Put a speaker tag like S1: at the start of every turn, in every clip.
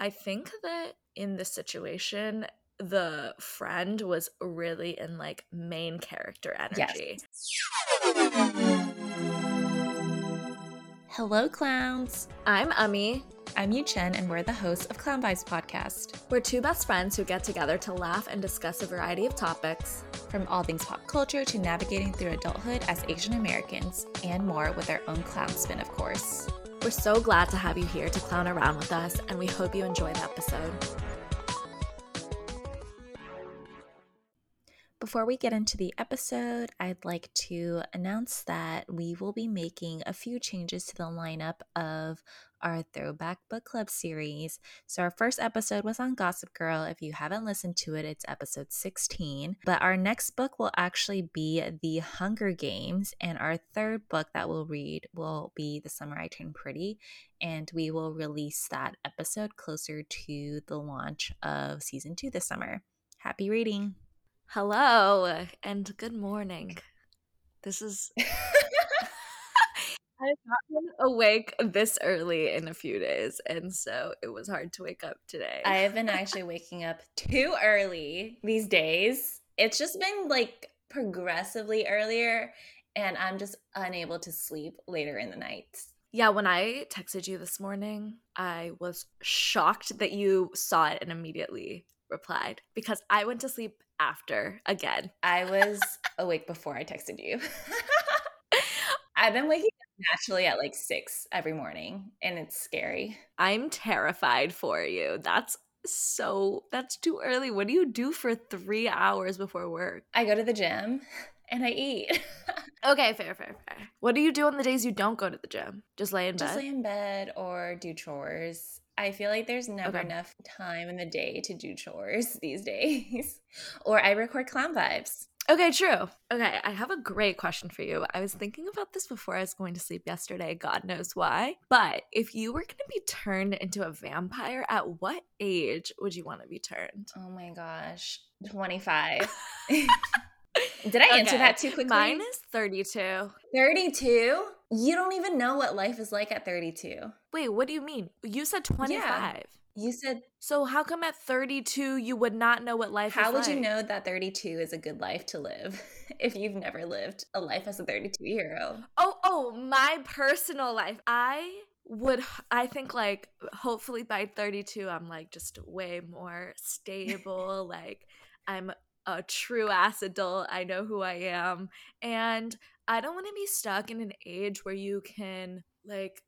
S1: I think that in this situation, the friend was really in like main character energy.
S2: Yes. Hello, clowns.
S1: I'm Amee.
S2: I'm Yuchen, and we're the hosts of Clown Vibes Podcast.
S1: We're two best friends who get together to laugh and discuss a variety of topics.
S2: From all things pop culture to navigating through adulthood as Asian Americans, and more with our own clown spin, of course.
S1: We're so glad to have you here to clown around with us, and we hope you enjoy the episode.
S2: Before we get into the episode, I'd like to announce that we will be making a few changes to the lineup of our Throwback Book Club series. So, our first episode was on Gossip Girl. If you haven't listened to it, it's episode 16. But our next book will actually be The Hunger Games, and our third book that we'll read will be The Summer I Turned Pretty. And we will release that episode closer to the launch of season two this summer. Happy reading!
S1: Hello and good morning. This is. I've not been awake this early in a few days, and so it was hard to wake up today.
S2: I have been actually waking up too early these days. It's just been like progressively earlier, and I'm just unable to sleep later in the night.
S1: Yeah, when I texted you this morning, I was shocked that you saw it and immediately replied because I went to sleep after again.
S2: I was awake before I texted you. I've been waking up naturally at like six every morning, and it's scary.
S1: I'm terrified for you. That's so, that's too early. What do you do for three hours before work?
S2: I go to the gym and I eat.
S1: okay, fair, fair, fair. What do you do on the days you don't go to the gym? Just lay in
S2: Just
S1: bed?
S2: Just lay in bed or do chores. I feel like there's never
S1: Okay.
S2: enough time in the day to do chores these days. or I record clown vibes.
S1: Okay, true. Okay, I have a great question for you. I was thinking about this before I was going to sleep yesterday, God knows why. But if you were going to be turned into a vampire, at what age would you want to be turned?
S2: Oh my gosh. 25. Did I answer that too quickly?
S1: Mine is 32.
S2: 32? You don't even know what life is like at 32.
S1: Wait, what do you mean? You said 25.
S2: You said,
S1: So how come at 32 you would not know what life
S2: how would you know that 32 is a good life to live if you've never lived a life as a 32 year old?
S1: Oh, oh, my personal life. I would I think like hopefully by 32 I'm like just way more stable, like I'm a true ass adult. I know who I am and I don't want to be stuck in an age where you can like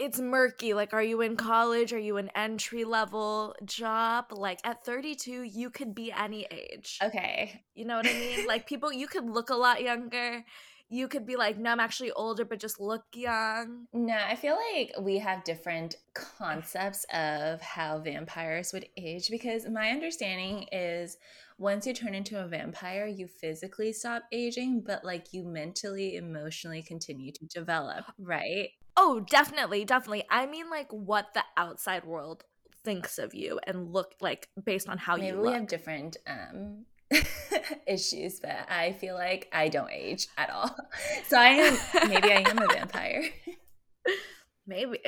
S1: it's murky like are you in college are you an entry level job like at 32 you could be any age
S2: Okay.
S1: you know what I mean? like people, you could look a lot younger. You could be like, no, I'm actually older, but just look young.
S2: No, I feel like we have different concepts of how vampires would age because my understanding is once you turn into a vampire, you physically stop aging, but like you mentally, emotionally continue to develop, right?
S1: Oh, definitely, definitely. I mean, like what the outside world thinks of you and look like based on how
S2: Maybe
S1: you
S2: we
S1: look.
S2: have different um issues, but I feel like I don't age at all. So I am maybe I am a vampire.
S1: Maybe.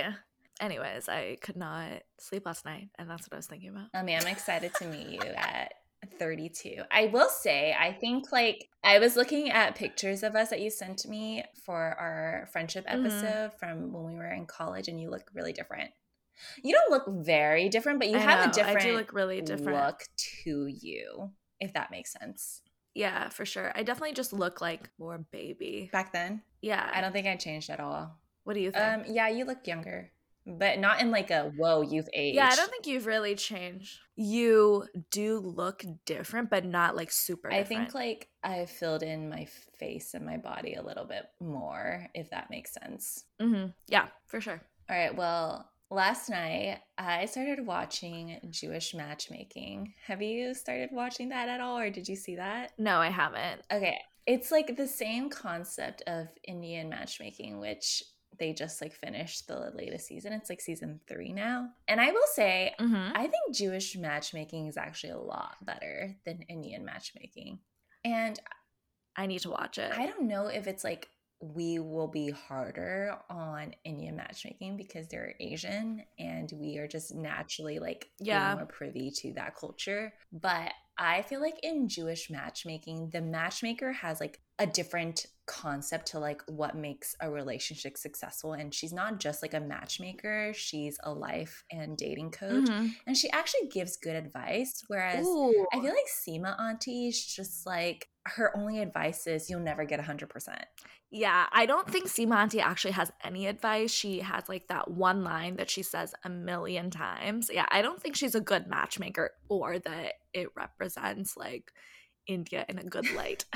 S1: Anyways, I could not sleep last night, and that's what I was thinking about.
S2: I mean, I'm excited to meet you at 32. I will say, I think like I was looking at pictures of us that you sent me for our friendship
S1: Mhm.
S2: episode from when we were in college, and you look really different. You don't look very different, but you
S1: I
S2: have
S1: know,
S2: a different
S1: I do look really different.
S2: look to you, if that makes sense.
S1: Yeah, for sure. I definitely just look like more baby.
S2: Back then,
S1: Yeah.
S2: I don't think I changed at all.
S1: What do you think?
S2: Um, yeah, you look younger, but not in like a whoa, you've aged.
S1: Yeah, I don't think you've really changed. You do look different, but not like super.
S2: I
S1: Different.
S2: think like I've filled in my face and my body a little bit more, if that makes sense.
S1: hmm Yeah, for sure.
S2: All right. Well, last night I started watching Jewish matchmaking. Have you started watching that at all, or did you see that?
S1: No, I haven't.
S2: Okay. It's like the same concept of Indian matchmaking, which they just like finished the latest season. It's like season three now. And I will say,
S1: hmm
S2: I think Jewish matchmaking is actually a lot better than Indian matchmaking. And
S1: I need to watch it.
S2: I don't know if it's like we will be harder on Indian matchmaking because they're Asian and we are just naturally like
S1: Yeah.
S2: more privy to that culture. But I feel like in Jewish matchmaking, the matchmaker has like a different concept to like what makes a relationship successful. And she's not just like a matchmaker, she's a life and dating coach.
S1: Mhm.
S2: And she actually gives good advice. Whereas
S1: Ooh.
S2: I feel like Sima Auntie is just like her only advice is you'll never get 100%.
S1: Yeah, I don't think Sima Auntie actually has any advice. She has like that one line that she says a million times. Yeah, I don't think she's a good matchmaker or that it represents like India in a good light.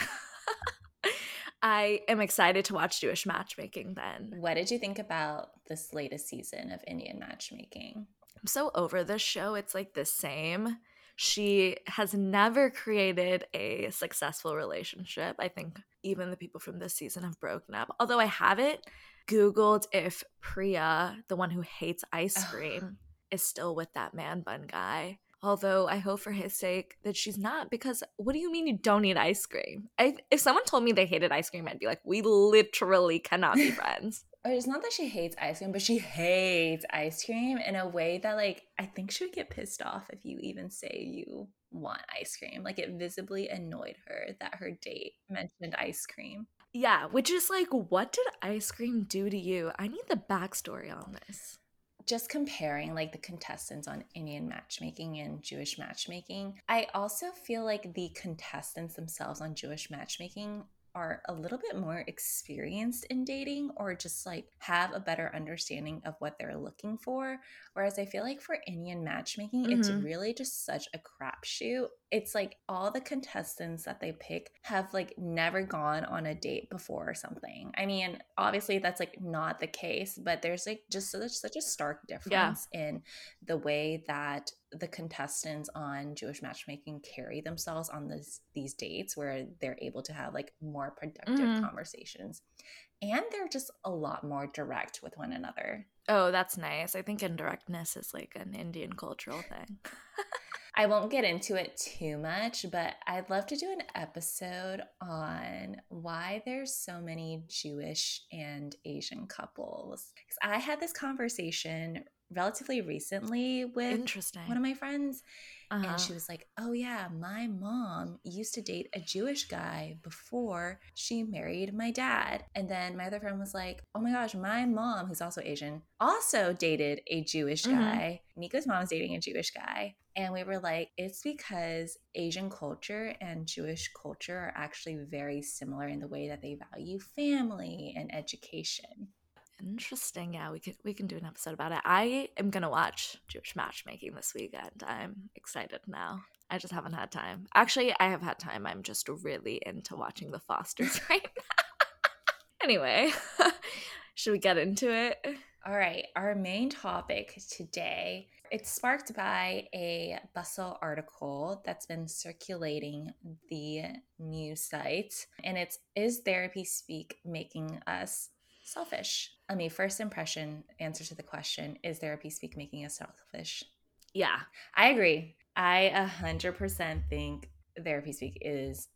S1: I am excited to watch Jewish matchmaking then.
S2: What did you think about this latest season of Indian matchmaking?
S1: I'm so over this show. It's like the same. She has never created a successful relationship. I think even the people from this season have broken up. Although I haven't Googled if Priya, the one who hates ice cream, is still with that man bun guy. Although I hope for his sake that she's not, because what do you mean you don't eat ice cream? I, if someone told me they hated ice cream, I'd be like, we literally cannot be friends.
S2: It's not that she hates ice cream, but she hates ice cream in a way that, like, I think she would get pissed off if you even say you want ice cream. Like, it visibly annoyed her that her date mentioned ice cream.
S1: Yeah, which is like, what did ice cream do to you? I need the backstory on this.
S2: Just comparing like the contestants on Indian matchmaking and Jewish matchmaking, I also feel like the contestants themselves on Jewish matchmaking are a little bit more experienced in dating or just like have a better understanding of what they're looking for. Whereas I feel like for Indian matchmaking, it's
S1: Mhm.
S2: really just such a crapshoot. It's like all the contestants that they pick have like never gone on a date before or something. I mean, obviously that's like not the case, but there's like just such, such a stark difference in the way that the contestants on Jewish matchmaking carry themselves on this these dates where they're able to have like more productive
S1: Mhm.
S2: conversations. And they're just a lot more direct with one another.
S1: Oh, that's nice. I think indirectness is like an Indian cultural thing.
S2: I won't get into it too much, but I'd love to do an episode on why there's so many Jewish and Asian couples. Because I had this conversation relatively recently with
S1: Interesting.
S2: one of my friends,
S1: uh-huh.
S2: and she was like, Oh, yeah, my mom used to date a Jewish guy before she married my dad. And then my other friend was like, Oh my gosh, my mom, who's also Asian, also dated a Jewish
S1: Mhm.
S2: guy. Nico's mom is dating a Jewish guy. And we were like, It's because Asian culture and Jewish culture are actually very similar in the way that they value family and education.
S1: Interesting. Yeah, we could we can do an episode about it. I am gonna watch Jewish matchmaking this weekend. I'm excited now. I just haven't had time. Actually, I have had time. I'm just really into watching The Fosters right now. anyway, should we get into it?
S2: All right, our main topic today, it's sparked by a bustle article that's been circulating the news site and it's is therapy speak making us selfish? I mean, first impression answer to the question, is therapy speak making us selfish?
S1: Yeah.
S2: I agree. I 100% think therapy speak is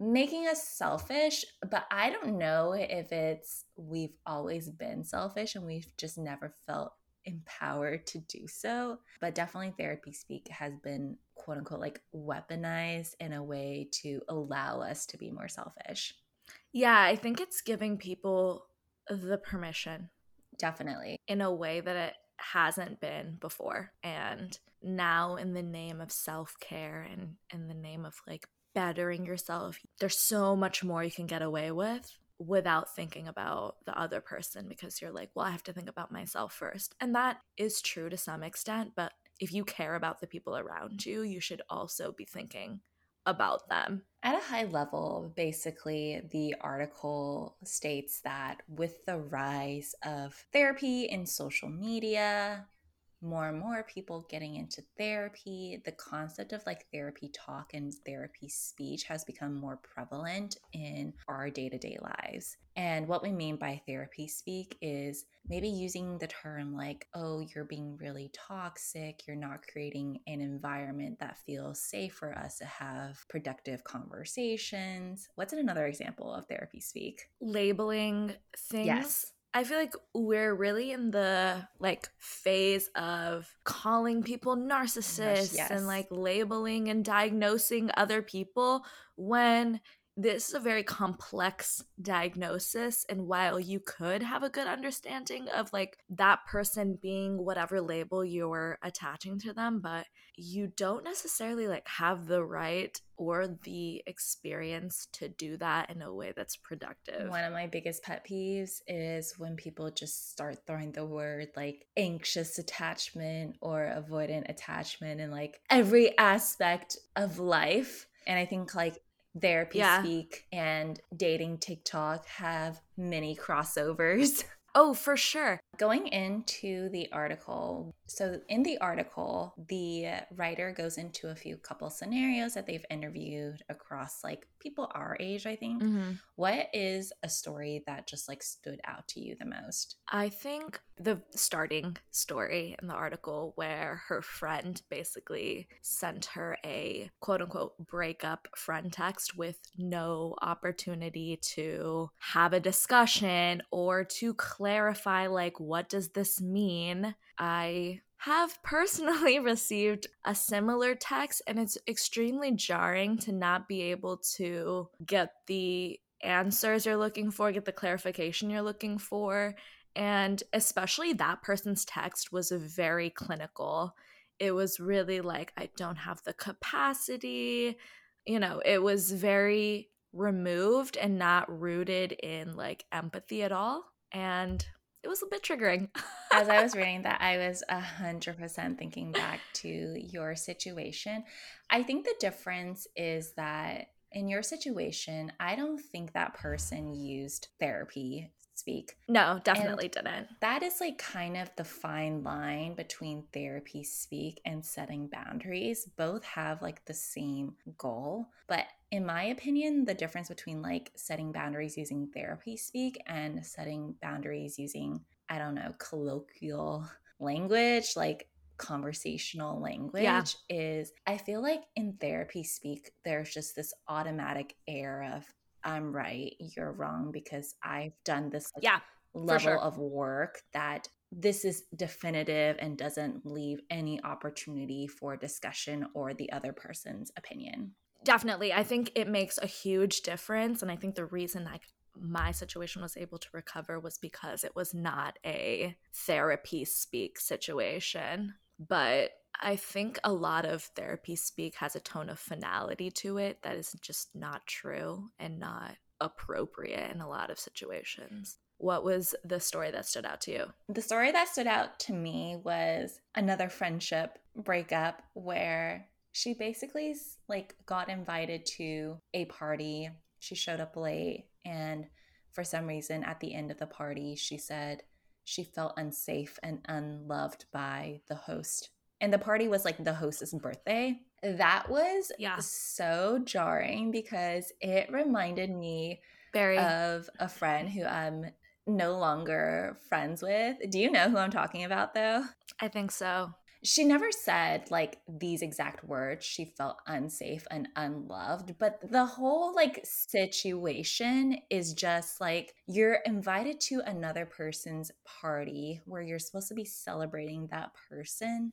S2: making us selfish, but I don't know if it's we've always been selfish and we've just never felt empowered to do so. But definitely therapy speak has been quote unquote like weaponized in a way to allow us to be more selfish.
S1: Yeah, I think it's giving people the permission
S2: Definitely.
S1: in a way that it hasn't been before. And now, in the name of self care and in the name of like bettering yourself, there's so much more you can get away with without thinking about the other person because you're like, well, I have to think about myself first. And that is true to some extent. But if you care about the people around you, you should also be thinking about them.
S2: At a high level, basically, the article states that with the rise of therapy in social media, more and more people getting into therapy, the concept of like therapy talk and therapy speech has become more prevalent in our day to day lives. And what we mean by therapy speak is maybe using the term like, oh, you're being really toxic, you're not creating an environment that feels safe for us to have productive conversations. What's another example of therapy speak?
S1: Labeling things.
S2: Yes.
S1: I feel like we're really in the like phase of calling people narcissists
S2: yes.
S1: and like labeling and diagnosing other people when this is a very complex diagnosis and while you could have a good understanding of like that person being whatever label you're attaching to them but you don't necessarily like have the right or the experience to do that in a way that's productive.
S2: One of my biggest pet peeves is when people just start throwing the word like anxious attachment or avoidant attachment in like every aspect of life. And I think like therapy yeah. speak and dating TikTok have many crossovers.
S1: Oh, for sure.
S2: Going into the article, so in the article, the writer goes into a few couple scenarios that they've interviewed across like people our age, I think. Mm-hmm. What is a story that just like stood out to you the most?
S1: I think the starting story in the article where her friend basically sent her a quote unquote breakup friend text with no opportunity to have a discussion or to clarify, like, what does this mean? I have personally received a similar text, and it's extremely jarring to not be able to get the answers you're looking for, get the clarification you're looking for. And especially that person's text was very clinical. It was really like, I don't have the capacity. You know, it was very removed and not rooted in like empathy at all. And it was a bit triggering.
S2: As I was reading that, I was a hundred percent thinking back to your situation. I think the difference is that in your situation, I don't think that person used therapy speak.
S1: No, definitely and didn't.
S2: That is like kind of the fine line between therapy speak and setting boundaries. Both have like the same goal, but in my opinion, the difference between like setting boundaries using therapy speak and setting boundaries using I don't know, colloquial language, like conversational language yeah. is I feel like in therapy speak there's just this automatic air of I'm right, you're wrong because I've done this like,
S1: yeah,
S2: level sure. of work that this is definitive and doesn't leave any opportunity for discussion or the other person's opinion.
S1: Definitely. I think it makes a huge difference. And I think the reason like my situation was able to recover was because it was not a therapy speak situation. But I think a lot of therapy speak has a tone of finality to it that is just not true and not appropriate in a lot of situations. What was the story that stood out to you?
S2: The story that stood out to me was another friendship breakup where she basically like got invited to a party. She showed up late and for some reason at the end of the party she said she felt unsafe and unloved by the host and the party was like the hostess birthday that was
S1: yeah.
S2: so jarring because it reminded me
S1: Very.
S2: of a friend who I'm no longer friends with. Do you know who I'm talking about though?
S1: I think so.
S2: She never said like these exact words. She felt unsafe and unloved, but the whole like situation is just like you're invited to another person's party where you're supposed to be celebrating that person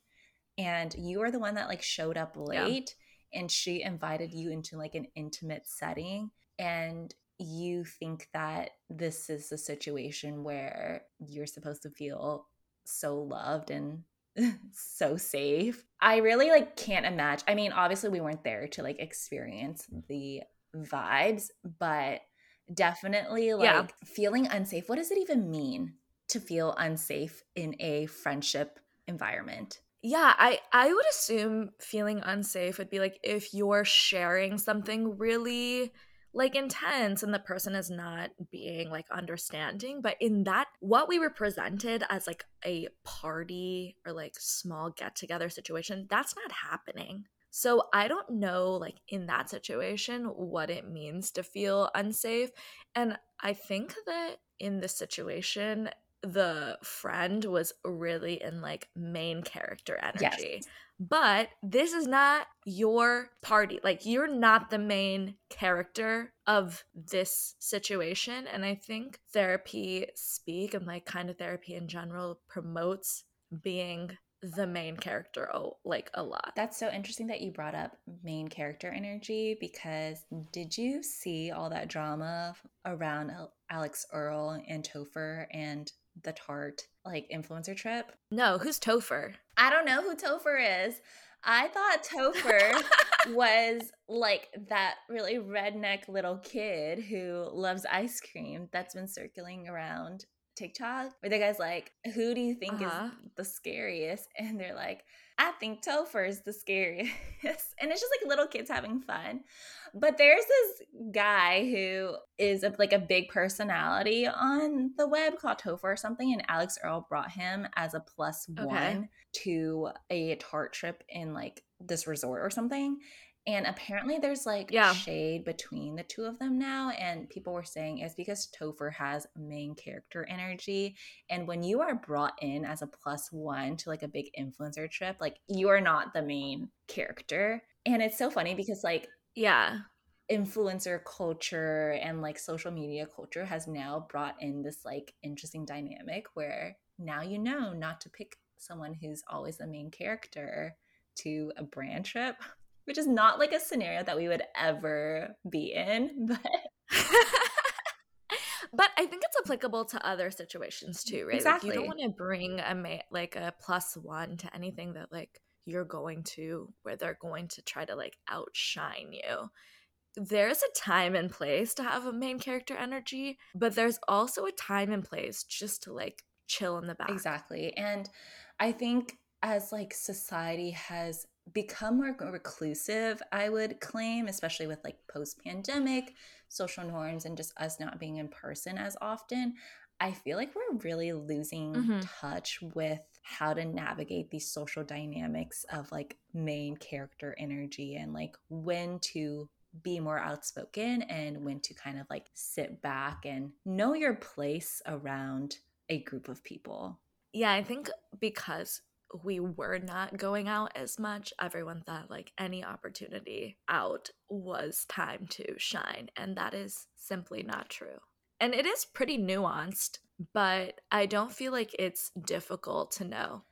S2: and you are the one that like showed up late yeah. and she invited you into like an intimate setting and you think that this is a situation where you're supposed to feel so loved and so safe. I really like can't imagine. I mean, obviously we weren't there to like experience mm. the vibes, but definitely like yeah. feeling unsafe. What does it even mean to feel unsafe in a friendship environment?
S1: Yeah, I I would assume feeling unsafe would be like if you're sharing something really like intense and the person is not being like understanding but in that what we were presented as like a party or like small get together situation that's not happening so I don't know, like in that situation, what it means to feel unsafe. And I think that in this situation, the friend was really in like main character energy. Yes. But this is not your party. Like, you're not the main character of this situation. And I think therapy speak and like kind of therapy in general promotes being the main character oh, like a lot.
S2: That's so interesting that you brought up main character energy because did you see all that drama around Alix Earle and Topher and the Tarte like influencer trip?
S1: No, who's Topher?
S2: I don't know who Topher is. I thought Topher was like that really redneck little kid who loves ice cream that's been circling around TikTok where the guy's like, Who do you think uh-huh. is the scariest? And they're like, I think Topher is the scariest. and it's just like little kids having fun. But there's this guy who is a, like a big personality on the web called Topher or something. And Alix Earle brought him as a plus okay. one to a Tarte trip in like this resort or something. And apparently there's like yeah. shade between the two of them now. And people were saying it's because Topher has main character energy. And when you are brought in as a plus one to like a big influencer trip, like you are not the main character. And it's so funny because like
S1: yeah
S2: influencer culture and like social media culture has now brought in this like interesting dynamic where now you know not to pick someone who's always the main character to a brand trip which is not like a scenario that we would ever be in, but
S1: but I think it's applicable to other situations too, right? Exactly. Like you don't want to bring a ma- like a plus one to anything that like you're going to where they're going to try to like outshine you. There's a time and place to have a main character energy, but there's also a time and place just to like chill in the back.
S2: Exactly. And I think as like society has become more reclusive, I would claim, especially with like post pandemic social norms and just us not being in person as often. I feel like we're really losing mm-hmm. touch with how to navigate these social dynamics of like main character energy and like when to be more outspoken and when to kind of like sit back and know your place around a group of people.
S1: Yeah, I think because we were not going out as much, everyone thought like any opportunity out was time to shine. And that is simply not true. And it is pretty nuanced, but I don't feel like it's difficult to know.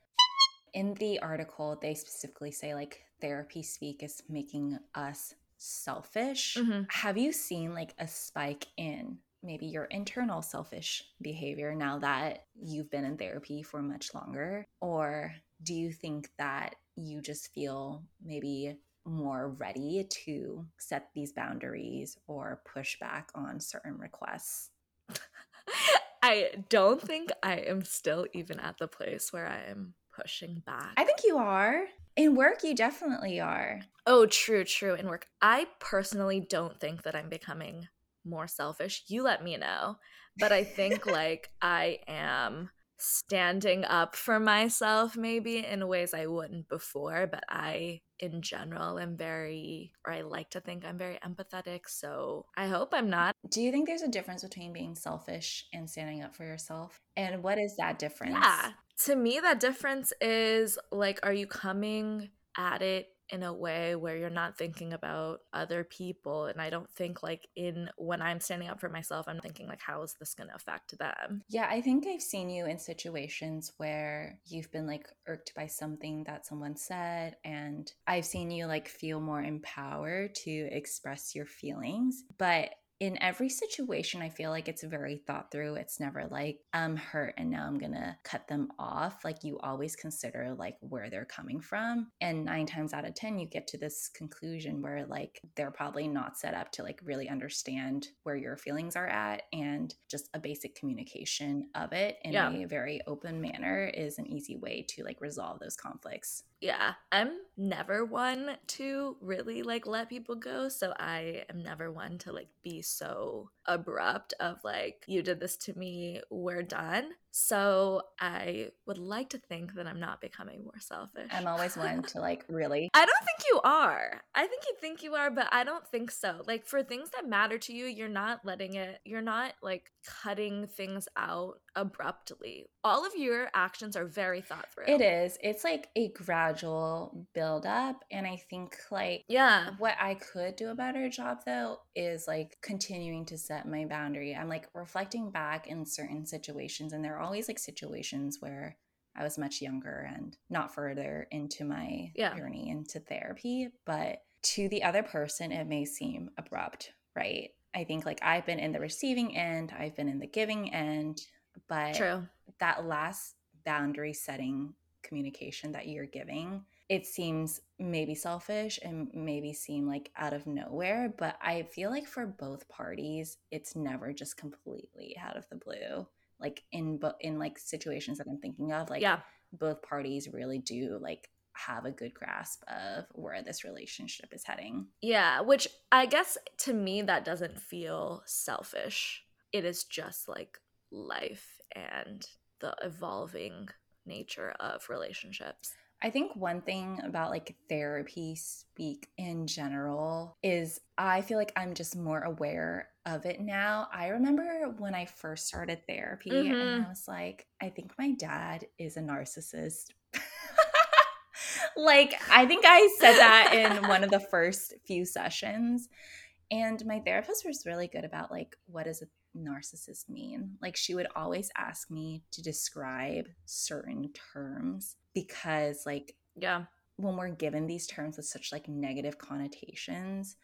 S2: In the article, they specifically say like therapy speak is making us selfish. Mm-hmm. Have you seen like a spike in maybe your internal selfish behavior now that you've been in therapy for much longer? Or do you think that you just feel maybe more ready to set these boundaries or push back on certain requests?
S1: I don't think I am still even at the place where I am pushing back.
S2: I think you are. In work, you definitely are.
S1: Oh, true, true. In work, I personally don't think that I'm becoming more selfish. You let me know. But I think like I am standing up for myself maybe in ways I wouldn't before, but I in general am very or I like to think I'm very empathetic, so I hope I'm not.
S2: Do you think there's a difference between being selfish and standing up for yourself? And what is that difference?
S1: Yeah. To me that difference is like are you coming at it in a way where you're not thinking about other people and i don't think like in when i'm standing up for myself i'm thinking like how is this going to affect them?
S2: Yeah i think i've seen you in situations where you've been like irked by something that someone said and i've seen you like feel more empowered to express your feelings but in every situation, I feel like it's very thought through. It's never like, I'm hurt and now I'm gonna cut them off. Like, you always consider like where they're coming from. And nine times out of 10, you get to this conclusion where like they're probably not set up to like really understand where your feelings are at. And just a basic communication of it in yeah. a very open manner is an easy way to like resolve those conflicts.
S1: Yeah, I'm never one to really like let people go. So I am never one to like be so abrupt of like, you did this to me, we're done. So I would like to think that I'm not becoming more selfish.
S2: I'm always one to like really.
S1: I don't think you are. I think you think you are, but I don't think so. Like for things that matter to you, you're not letting it, you're not like cutting things out abruptly. All of your actions are very thought through.
S2: It is. It's like a gradual build up. And I think like,
S1: yeah.
S2: What I could do a better job though is like continuing to set my boundary. I'm like reflecting back in certain situations, and there are always like situations where I was much younger and not further into my
S1: yeah.
S2: journey into therapy. But to the other person, it may seem abrupt, right? I think like I've been in the receiving end, I've been in the giving end, but
S1: True.
S2: that last boundary setting communication that you're giving, it seems maybe selfish and maybe seem like out of nowhere, but I feel like for both parties, it's never just completely out of the blue. Like in in like situations that I'm thinking of, like
S1: yeah.
S2: both parties really do like have a good grasp of where this relationship is heading.
S1: Yeah, which I guess to me that doesn't feel selfish. It is just like life and the evolving nature of relationships.
S2: I think one thing about like therapy speak in general is I feel like I'm just more aware of it now. I remember when I first started therapy
S1: Mhm.
S2: and I was like, I think my dad is a narcissist. like, I think I said that in one of the first few sessions. And my therapist was really good about like, what is a narcissist mean? Like, she would always ask me to describe certain terms because, like,
S1: Yeah.
S2: when we're given these terms with such like negative connotations,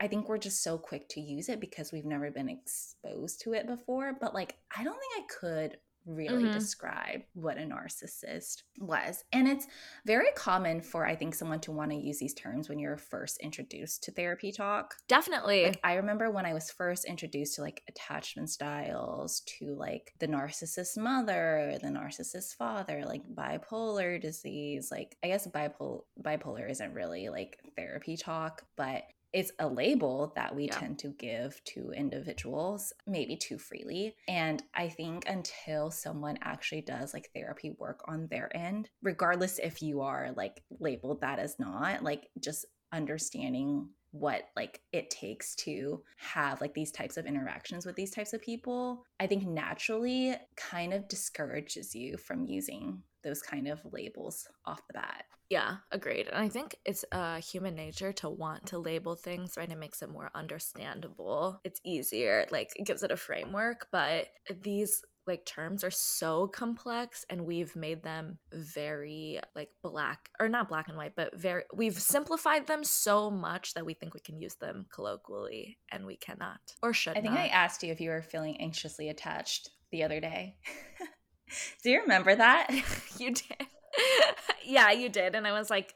S2: I think we're just so quick to use it because we've never been exposed to it before. But like, I don't think I could really
S1: Mhm.
S2: describe what a narcissist was. And it's very common for, I think, someone to want to use these terms when you're first introduced to therapy talk.
S1: Definitely.
S2: Like I remember when I was first introduced to like attachment styles, to like the narcissist mother, the narcissist father, like bipolar disease. Like I guess bipolar bipolar isn't really like therapy talk, but it's a label that we
S1: Yeah.
S2: tend to give to individuals maybe too freely and i think until someone actually does like therapy work on their end regardless if you are like labeled that as not like just understanding what like it takes to have like these types of interactions with these types of people i think naturally kind of discourages you from using those kind of labels off the bat
S1: Yeah, agreed. And I think it's uh, human nature to want to label things, right? It makes it more understandable. It's easier, like it gives it a framework. But these like terms are so complex, and we've made them very like black or not black and white, but very. We've simplified them so much that we think we can use them colloquially, and we cannot or should.
S2: i think
S1: not.
S2: i asked you if you were feeling anxiously attached the other day do you remember that
S1: you did. yeah, you did. And I was like,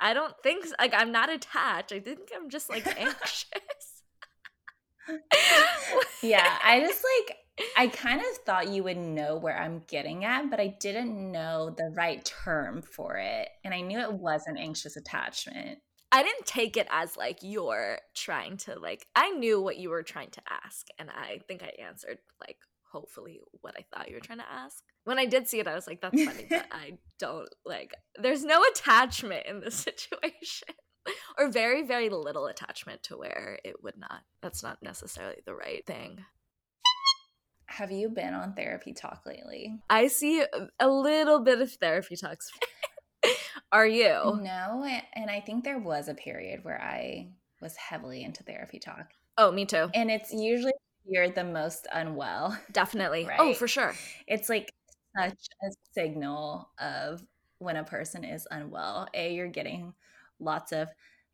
S1: I don't think, s- like, I'm not attached. I think I'm just like anxious.
S2: yeah i just like i kind of thought you would know where i'm getting at but i didn't know the right term for it and i knew it wasn't anxious attachment
S1: I didn't take it as like you're trying to, like, I knew what you were trying to ask. And I think I answered, like, hopefully what I thought you were trying to ask. When I did see it, I was like, that's funny, but I don't, like, there's no attachment in this situation. or very, very little attachment to where it would not. That's not necessarily the right thing.
S2: have you been on therapy talk lately
S1: I see a- little bit of therapy talks. Are you?
S2: no and i think there was a period where i was heavily into therapy talk
S1: Oh, me too.
S2: and it's usually you're the most unwell
S1: Definitely. Oh, for sure.
S2: it's like such a signal of when a person is unwell. A, you're getting lots of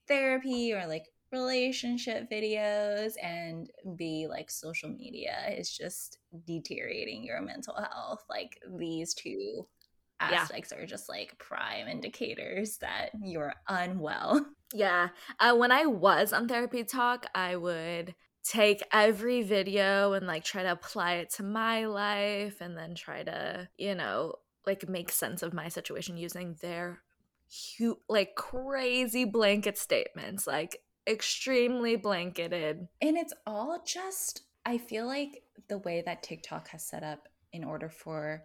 S2: therapy or like relationship videos, and B, like social media is just deteriorating your mental health. Like these two
S1: Yeah.
S2: aspects are just like prime indicators that you're unwell.
S1: Yeah. Uh, when I was on therapy talk, I would take every video and like try to apply it to my life and then try to, you know, like make sense of my situation using their hu- like crazy blanket statements, like extremely blanketed.
S2: And it's all just, I feel like the way that TikTok has set up in order for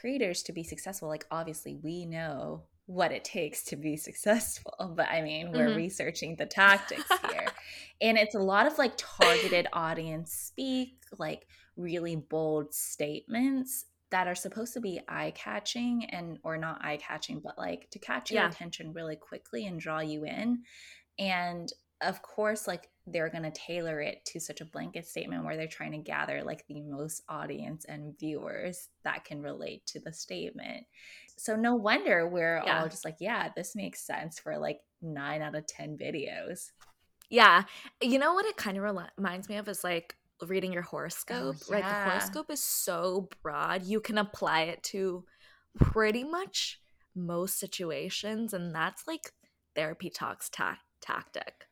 S2: creators to be successful, like obviously we know what it takes to be successful, but I mean, we're mm-hmm. researching the tactics here. and it's a lot of like targeted audience speak, like really bold statements that are supposed to be eye catching and or not eye catching but like to catch your yeah. attention really quickly and draw you in and of course like they're going to tailor it to such a blanket statement where they're trying to gather like the most audience and viewers that can relate to the statement so no wonder we're yeah. all just like yeah this makes sense for like 9 out of 10 videos
S1: yeah you know what it kind of reminds me of is like reading your oh, horoscope, oh, yeah. right? The horoscope is so broad. You can apply it to pretty much most situations, and that's like therapy talks ta- tactic.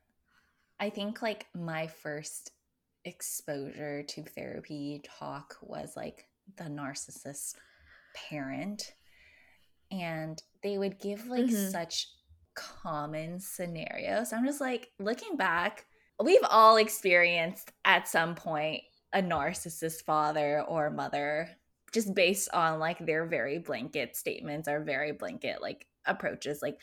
S2: I think like my first exposure to therapy talk was like the narcissist parent and they would give like mm-hmm. such common scenarios. I'm just like looking back, we've all experienced at some point a narcissist father or mother just based on like their very blanket statements or very blanket like approaches like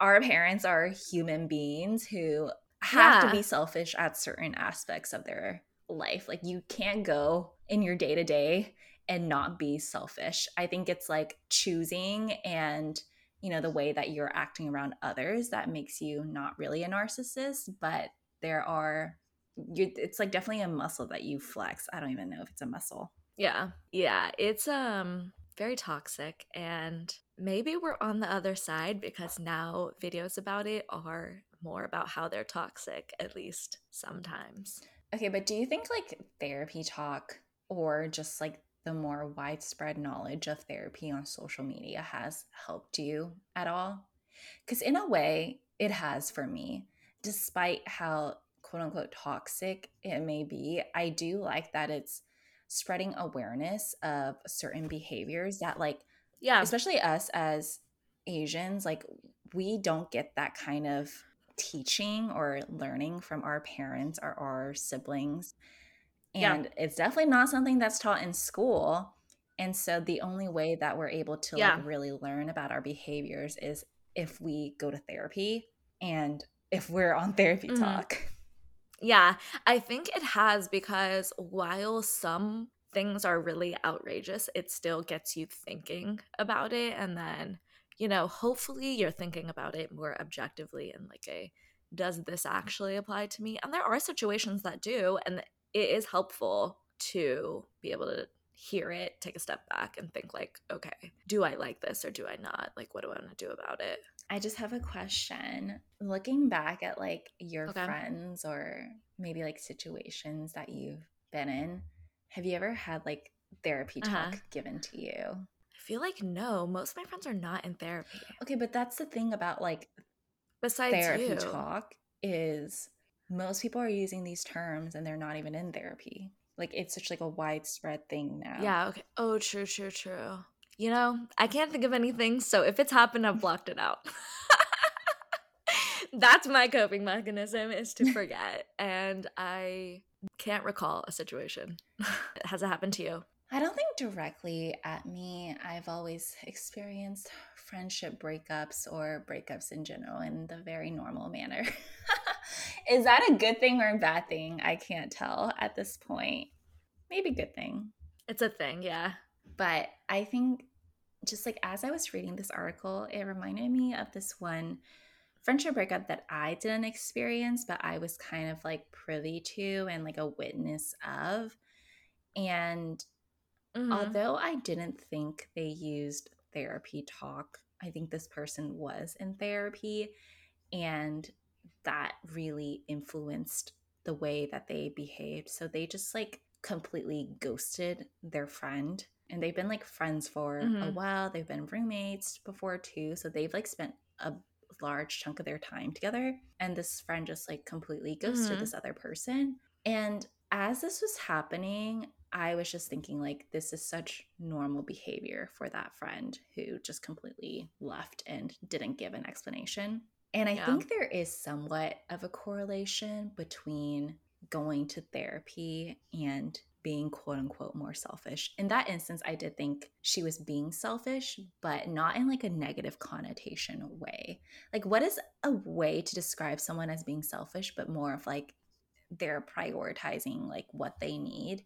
S2: our parents are human beings who have yeah. to be selfish at certain aspects of their life like you can't go in your day to day and not be selfish i think it's like choosing and you know the way that you're acting around others that makes you not really a narcissist but there are you, it's like definitely a muscle that you flex. I don't even know if it's a muscle.
S1: Yeah. Yeah, it's um very toxic and maybe we're on the other side because now videos about it are more about how they're toxic at least sometimes.
S2: Okay, but do you think like therapy talk or just like the more widespread knowledge of therapy on social media has helped you at all? Cuz in a way it has for me despite how quote unquote toxic it may be, I do like that it's spreading awareness of certain behaviors that, like, yeah, especially us as Asians, like, we don't get that kind of teaching or learning from our parents or our siblings. And yeah. it's definitely not something that's taught in school. And so the only way that we're able to yeah. like really learn about our behaviors is if we go to therapy and if we're on therapy mm-hmm. talk.
S1: Yeah, I think it has because while some things are really outrageous, it still gets you thinking about it. And then, you know, hopefully you're thinking about it more objectively and like a does this actually apply to me? And there are situations that do, and it is helpful to be able to hear it, take a step back, and think, like, okay, do I like this or do I not? Like, what do I want to do about it?
S2: I just have a question. Looking back at like your okay. friends or maybe like situations that you've been in, have you ever had like therapy talk uh-huh. given to you?
S1: I feel like no. Most of my friends are not in therapy.
S2: Okay, but that's the thing about like
S1: besides
S2: therapy
S1: you.
S2: talk is most people are using these terms and they're not even in therapy. Like it's such like a widespread thing now.
S1: Yeah, okay. Oh, true, true, true you know, I can't think of anything. So if it's happened, I've blocked it out. That's my coping mechanism is to forget. and I can't recall a situation. Has it happened to you?
S2: I don't think directly at me. I've always experienced friendship breakups or breakups in general in the very normal manner. Is that a good thing or a bad thing? I can't tell at this point. Maybe good thing.
S1: It's a thing, yeah.
S2: But I think just like as I was reading this article, it reminded me of this one friendship breakup that I didn't experience, but I was kind of like privy to and like a witness of. And mm-hmm. although I didn't think they used therapy talk, I think this person was in therapy and that really influenced the way that they behaved. So they just like completely ghosted their friend and they've been like friends for mm-hmm. a while. They've been roommates before too. So they've like spent a large chunk of their time together. And this friend just like completely ghosted mm-hmm. this other person. And as this was happening, I was just thinking, like, this is such normal behavior for that friend who just completely left and didn't give an explanation. And I
S1: Yeah.
S2: think there is somewhat of a correlation between going to therapy and being quote unquote more selfish. In that instance, I did think she was being selfish, but not in like a negative connotation way. Like, what is a way to describe someone as being selfish, but more of like they're prioritizing like what they need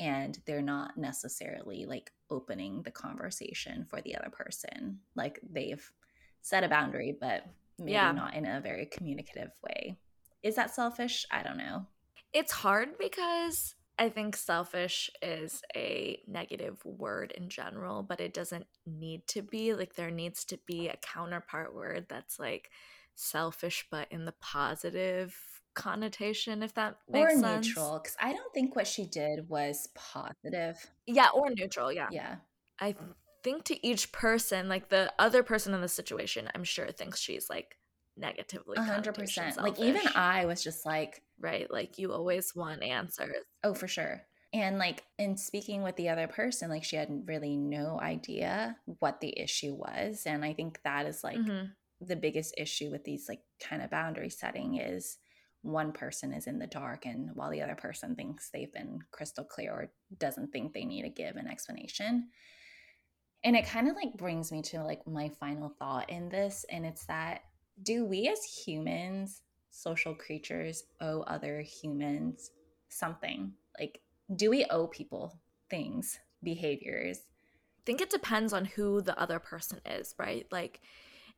S2: and they're not necessarily like opening the conversation for the other person. Like they've set a boundary, but maybe
S1: Yeah.
S2: not in a very communicative way. Is that selfish? I don't know.
S1: It's hard because I think selfish is a negative word in general, but it doesn't need to be. Like, there needs to be a counterpart word that's like selfish, but in the positive connotation, if that makes
S2: or
S1: sense.
S2: neutral, because I don't think what she did was positive.
S1: Yeah, or neutral. Yeah.
S2: Yeah.
S1: I think to each person, like the other person in the situation, I'm sure thinks she's like negatively.
S2: 100% Like even I was just like,
S1: right? Like you always want answers.
S2: oh, for sure. And like in speaking with the other person, like she had really no idea what the issue was. And I think that is like
S1: Mhm.
S2: the biggest issue with these like kind of boundary setting is one person is in the dark and while the other person thinks they've been crystal clear or doesn't think they need to give an explanation. And it kind of like brings me to like my final thought in this and it's that do we as humans, social creatures owe other humans something? Like do we owe people things, behaviors?
S1: I think it depends on who the other person is, right? Like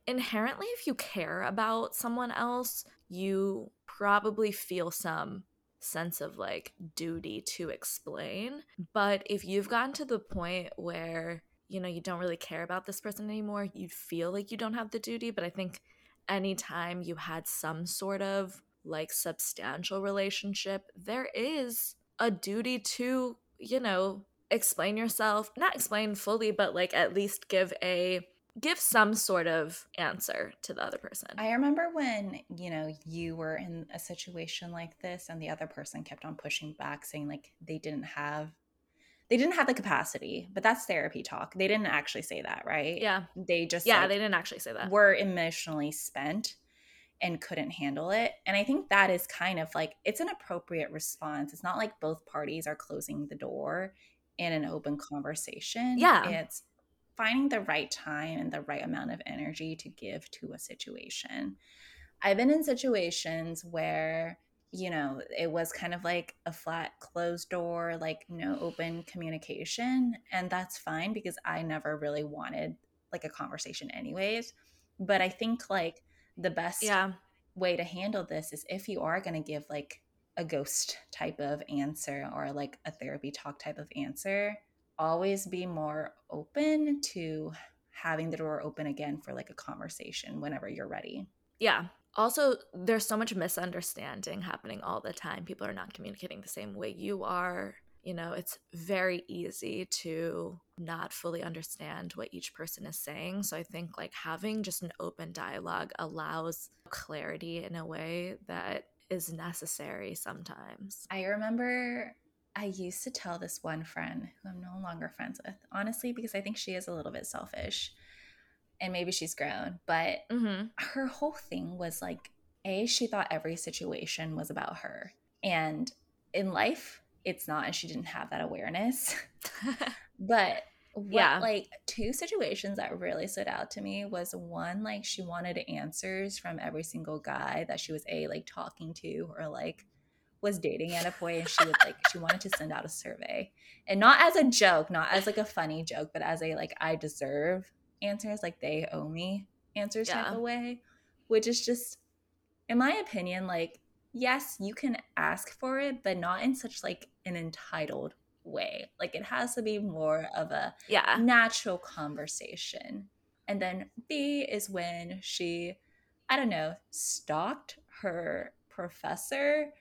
S1: inherently if you care about someone else, you probably feel some sense of like duty to explain. But if you've gotten to the point where, you know, you don't really care about this person anymore, you feel like you don't have the duty, but I think anytime you had some sort of like substantial relationship, there is a duty to, you know, explain yourself, not explain fully, but like at least give a give some sort of answer to the other person.
S2: I remember when, you know, you were in a situation like this and the other person kept on pushing back saying like they didn't have they didn't have the capacity, but that's therapy talk. They didn't actually say that, right?
S1: yeah.
S2: They just
S1: Yeah,
S2: like,
S1: they didn't actually say that.
S2: were emotionally spent and couldn't handle it. And I think that is kind of like it's an appropriate response. It's not like both parties are closing the door in an open conversation.
S1: Yeah.
S2: It's finding the right time and the right amount of energy to give to a situation. I've been in situations where, you know, it was kind of like a flat closed door, like no open communication. And that's fine because I never really wanted like a conversation, anyways. But I think like the best
S1: Yeah.
S2: way to handle this is if you are going to give like a ghost type of answer or like a therapy talk type of answer, always be more open to having the door open again for like a conversation whenever you're ready.
S1: Yeah. Also, there's so much misunderstanding happening all the time. People are not communicating the same way you are. You know, it's very easy to not fully understand what each person is saying. So I think like having just an open dialogue allows clarity in a way that is necessary sometimes.
S2: I remember I used to tell this one friend who I'm no longer friends with, honestly, because I think she is a little bit selfish and maybe she's grown, but
S1: Mhm.
S2: her whole thing was like a she thought every situation was about her and in life it's not and she didn't have that awareness but what,
S1: Yeah.
S2: like two situations that really stood out to me was one like she wanted answers from every single guy that she was a like talking to or like was dating at a point and she would like she wanted to send out a survey and not as a joke not as like a funny joke but as a like i deserve answers like they owe me answers type
S1: Yeah.
S2: of way which is just in my opinion like yes you can ask for it but not in such like an entitled way like it has to be more of a
S1: yeah.
S2: natural conversation and then b is when she i don't know stalked her professor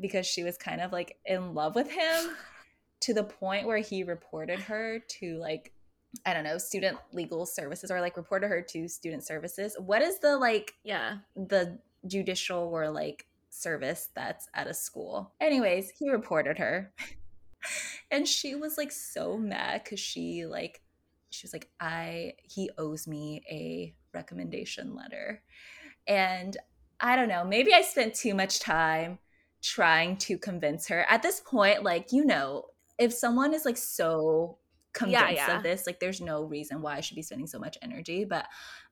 S2: because she was kind of like in love with him to the point where he reported her to like I don't know, student legal services or like reported her to student services. What is the like
S1: Yeah.
S2: the judicial or like service that's at a school? Anyways, he reported her. and she was like so mad because she like she was like i he owes me a recommendation letter and i don't know maybe i spent too much time trying to convince her at this point like you know if someone is like so convinced yeah, yeah. of this like there's no reason why i should be spending so much energy but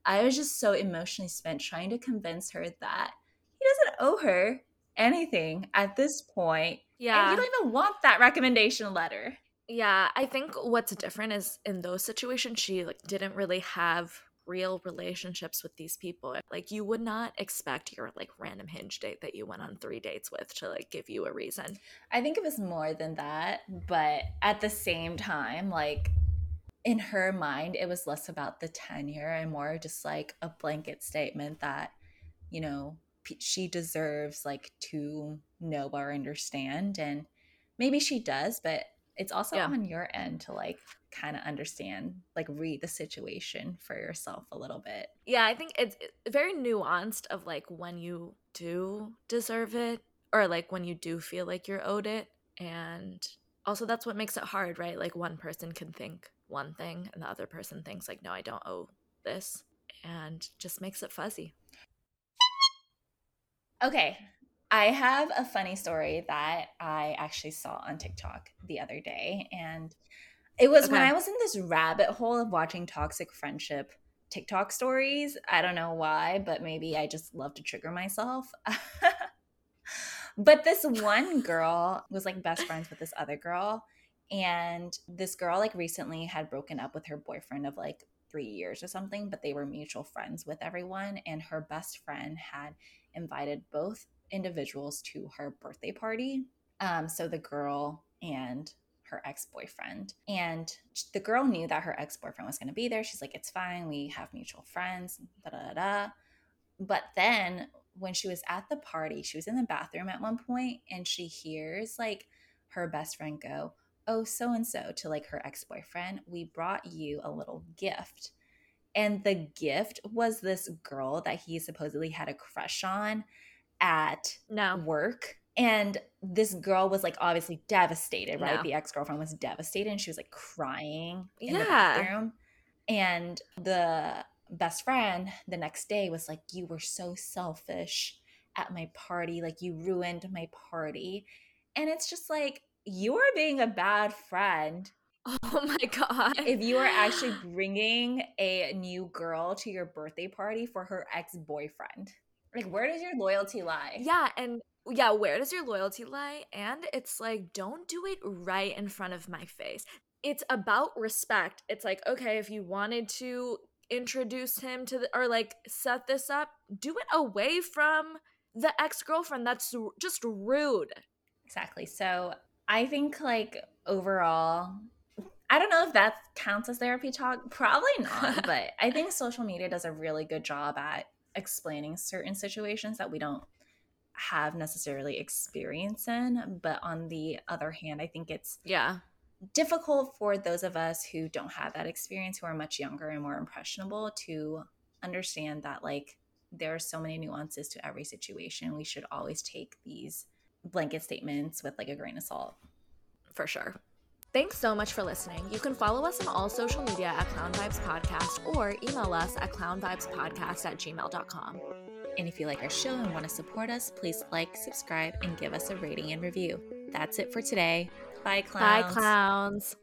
S2: i was just so emotionally spent trying to convince her that he doesn't owe her anything at this point yeah. And you don't even want that recommendation letter.
S1: Yeah, I think what's different is in those situations she like didn't really have real relationships with these people. Like you would not expect your like random hinge date that you went on 3 dates with to like give you a reason.
S2: I think it was more than that, but at the same time like in her mind it was less about the tenure and more just like a blanket statement that you know she deserves like to know or understand and maybe she does but it's also yeah. on your end to like kind of understand like read the situation for yourself a little bit
S1: yeah i think it's uh, very nuanced of like when you do deserve it or like when you do feel like you're owed it and also that's what makes it hard right like one person can think one thing and the other person thinks like no i don't owe this and just makes it fuzzy
S2: Okay. I have a funny story that I actually saw on TikTok the other day. And it was okay. when I was in this rabbit hole of watching toxic friendship TikTok stories. I don't know why, but maybe I just love to trigger myself. but this one girl was like best friends with this other girl. And this girl, like, recently had broken up with her boyfriend of like three years or something, but they were mutual friends with everyone. And her best friend had invited both individuals to her birthday party. Um, so the girl and her ex boyfriend. And the girl knew that her ex boyfriend was going to be there. She's like, it's fine. We have mutual friends. Da da da. But then when she was at the party, she was in the bathroom at one point and she hears like her best friend go, Oh, so and so to like her ex boyfriend. We brought you a little gift. And the gift was this girl that he supposedly had a crush on at
S1: no.
S2: work. And this girl was like obviously devastated, right? No. The ex girlfriend was devastated and she was like crying in yeah. the bathroom. And the best friend the next day was like, You were so selfish at my party. Like, you ruined my party. And it's just like, you're being a bad friend
S1: Oh my god.
S2: If you are actually bringing a new girl to your birthday party for her ex-boyfriend. Like where does your loyalty lie?
S1: Yeah, and yeah, where does your loyalty lie? And it's like don't do it right in front of my face. It's about respect. It's like, okay, if you wanted to introduce him to the or like set this up, do it away from the ex-girlfriend. That's just rude.
S2: Exactly. So, I think like overall I don't know if that counts as therapy talk. Probably not, but I think social media does a really good job at explaining certain situations that we don't have necessarily experience in. But on the other hand, I think it's
S1: yeah
S2: difficult for those of us who don't have that experience, who are much younger and more impressionable, to understand that like there are so many nuances to every situation. We should always take these blanket statements with like a grain of salt.
S1: For sure. Thanks so much for listening. You can follow us on all social media at Clown Vibes Podcast or email us at clownvibespodcast at gmail.com.
S2: And if you like our show and want to support us, please like, subscribe, and give us a rating and review. That's it for today. Bye, clowns.
S1: Bye, clowns.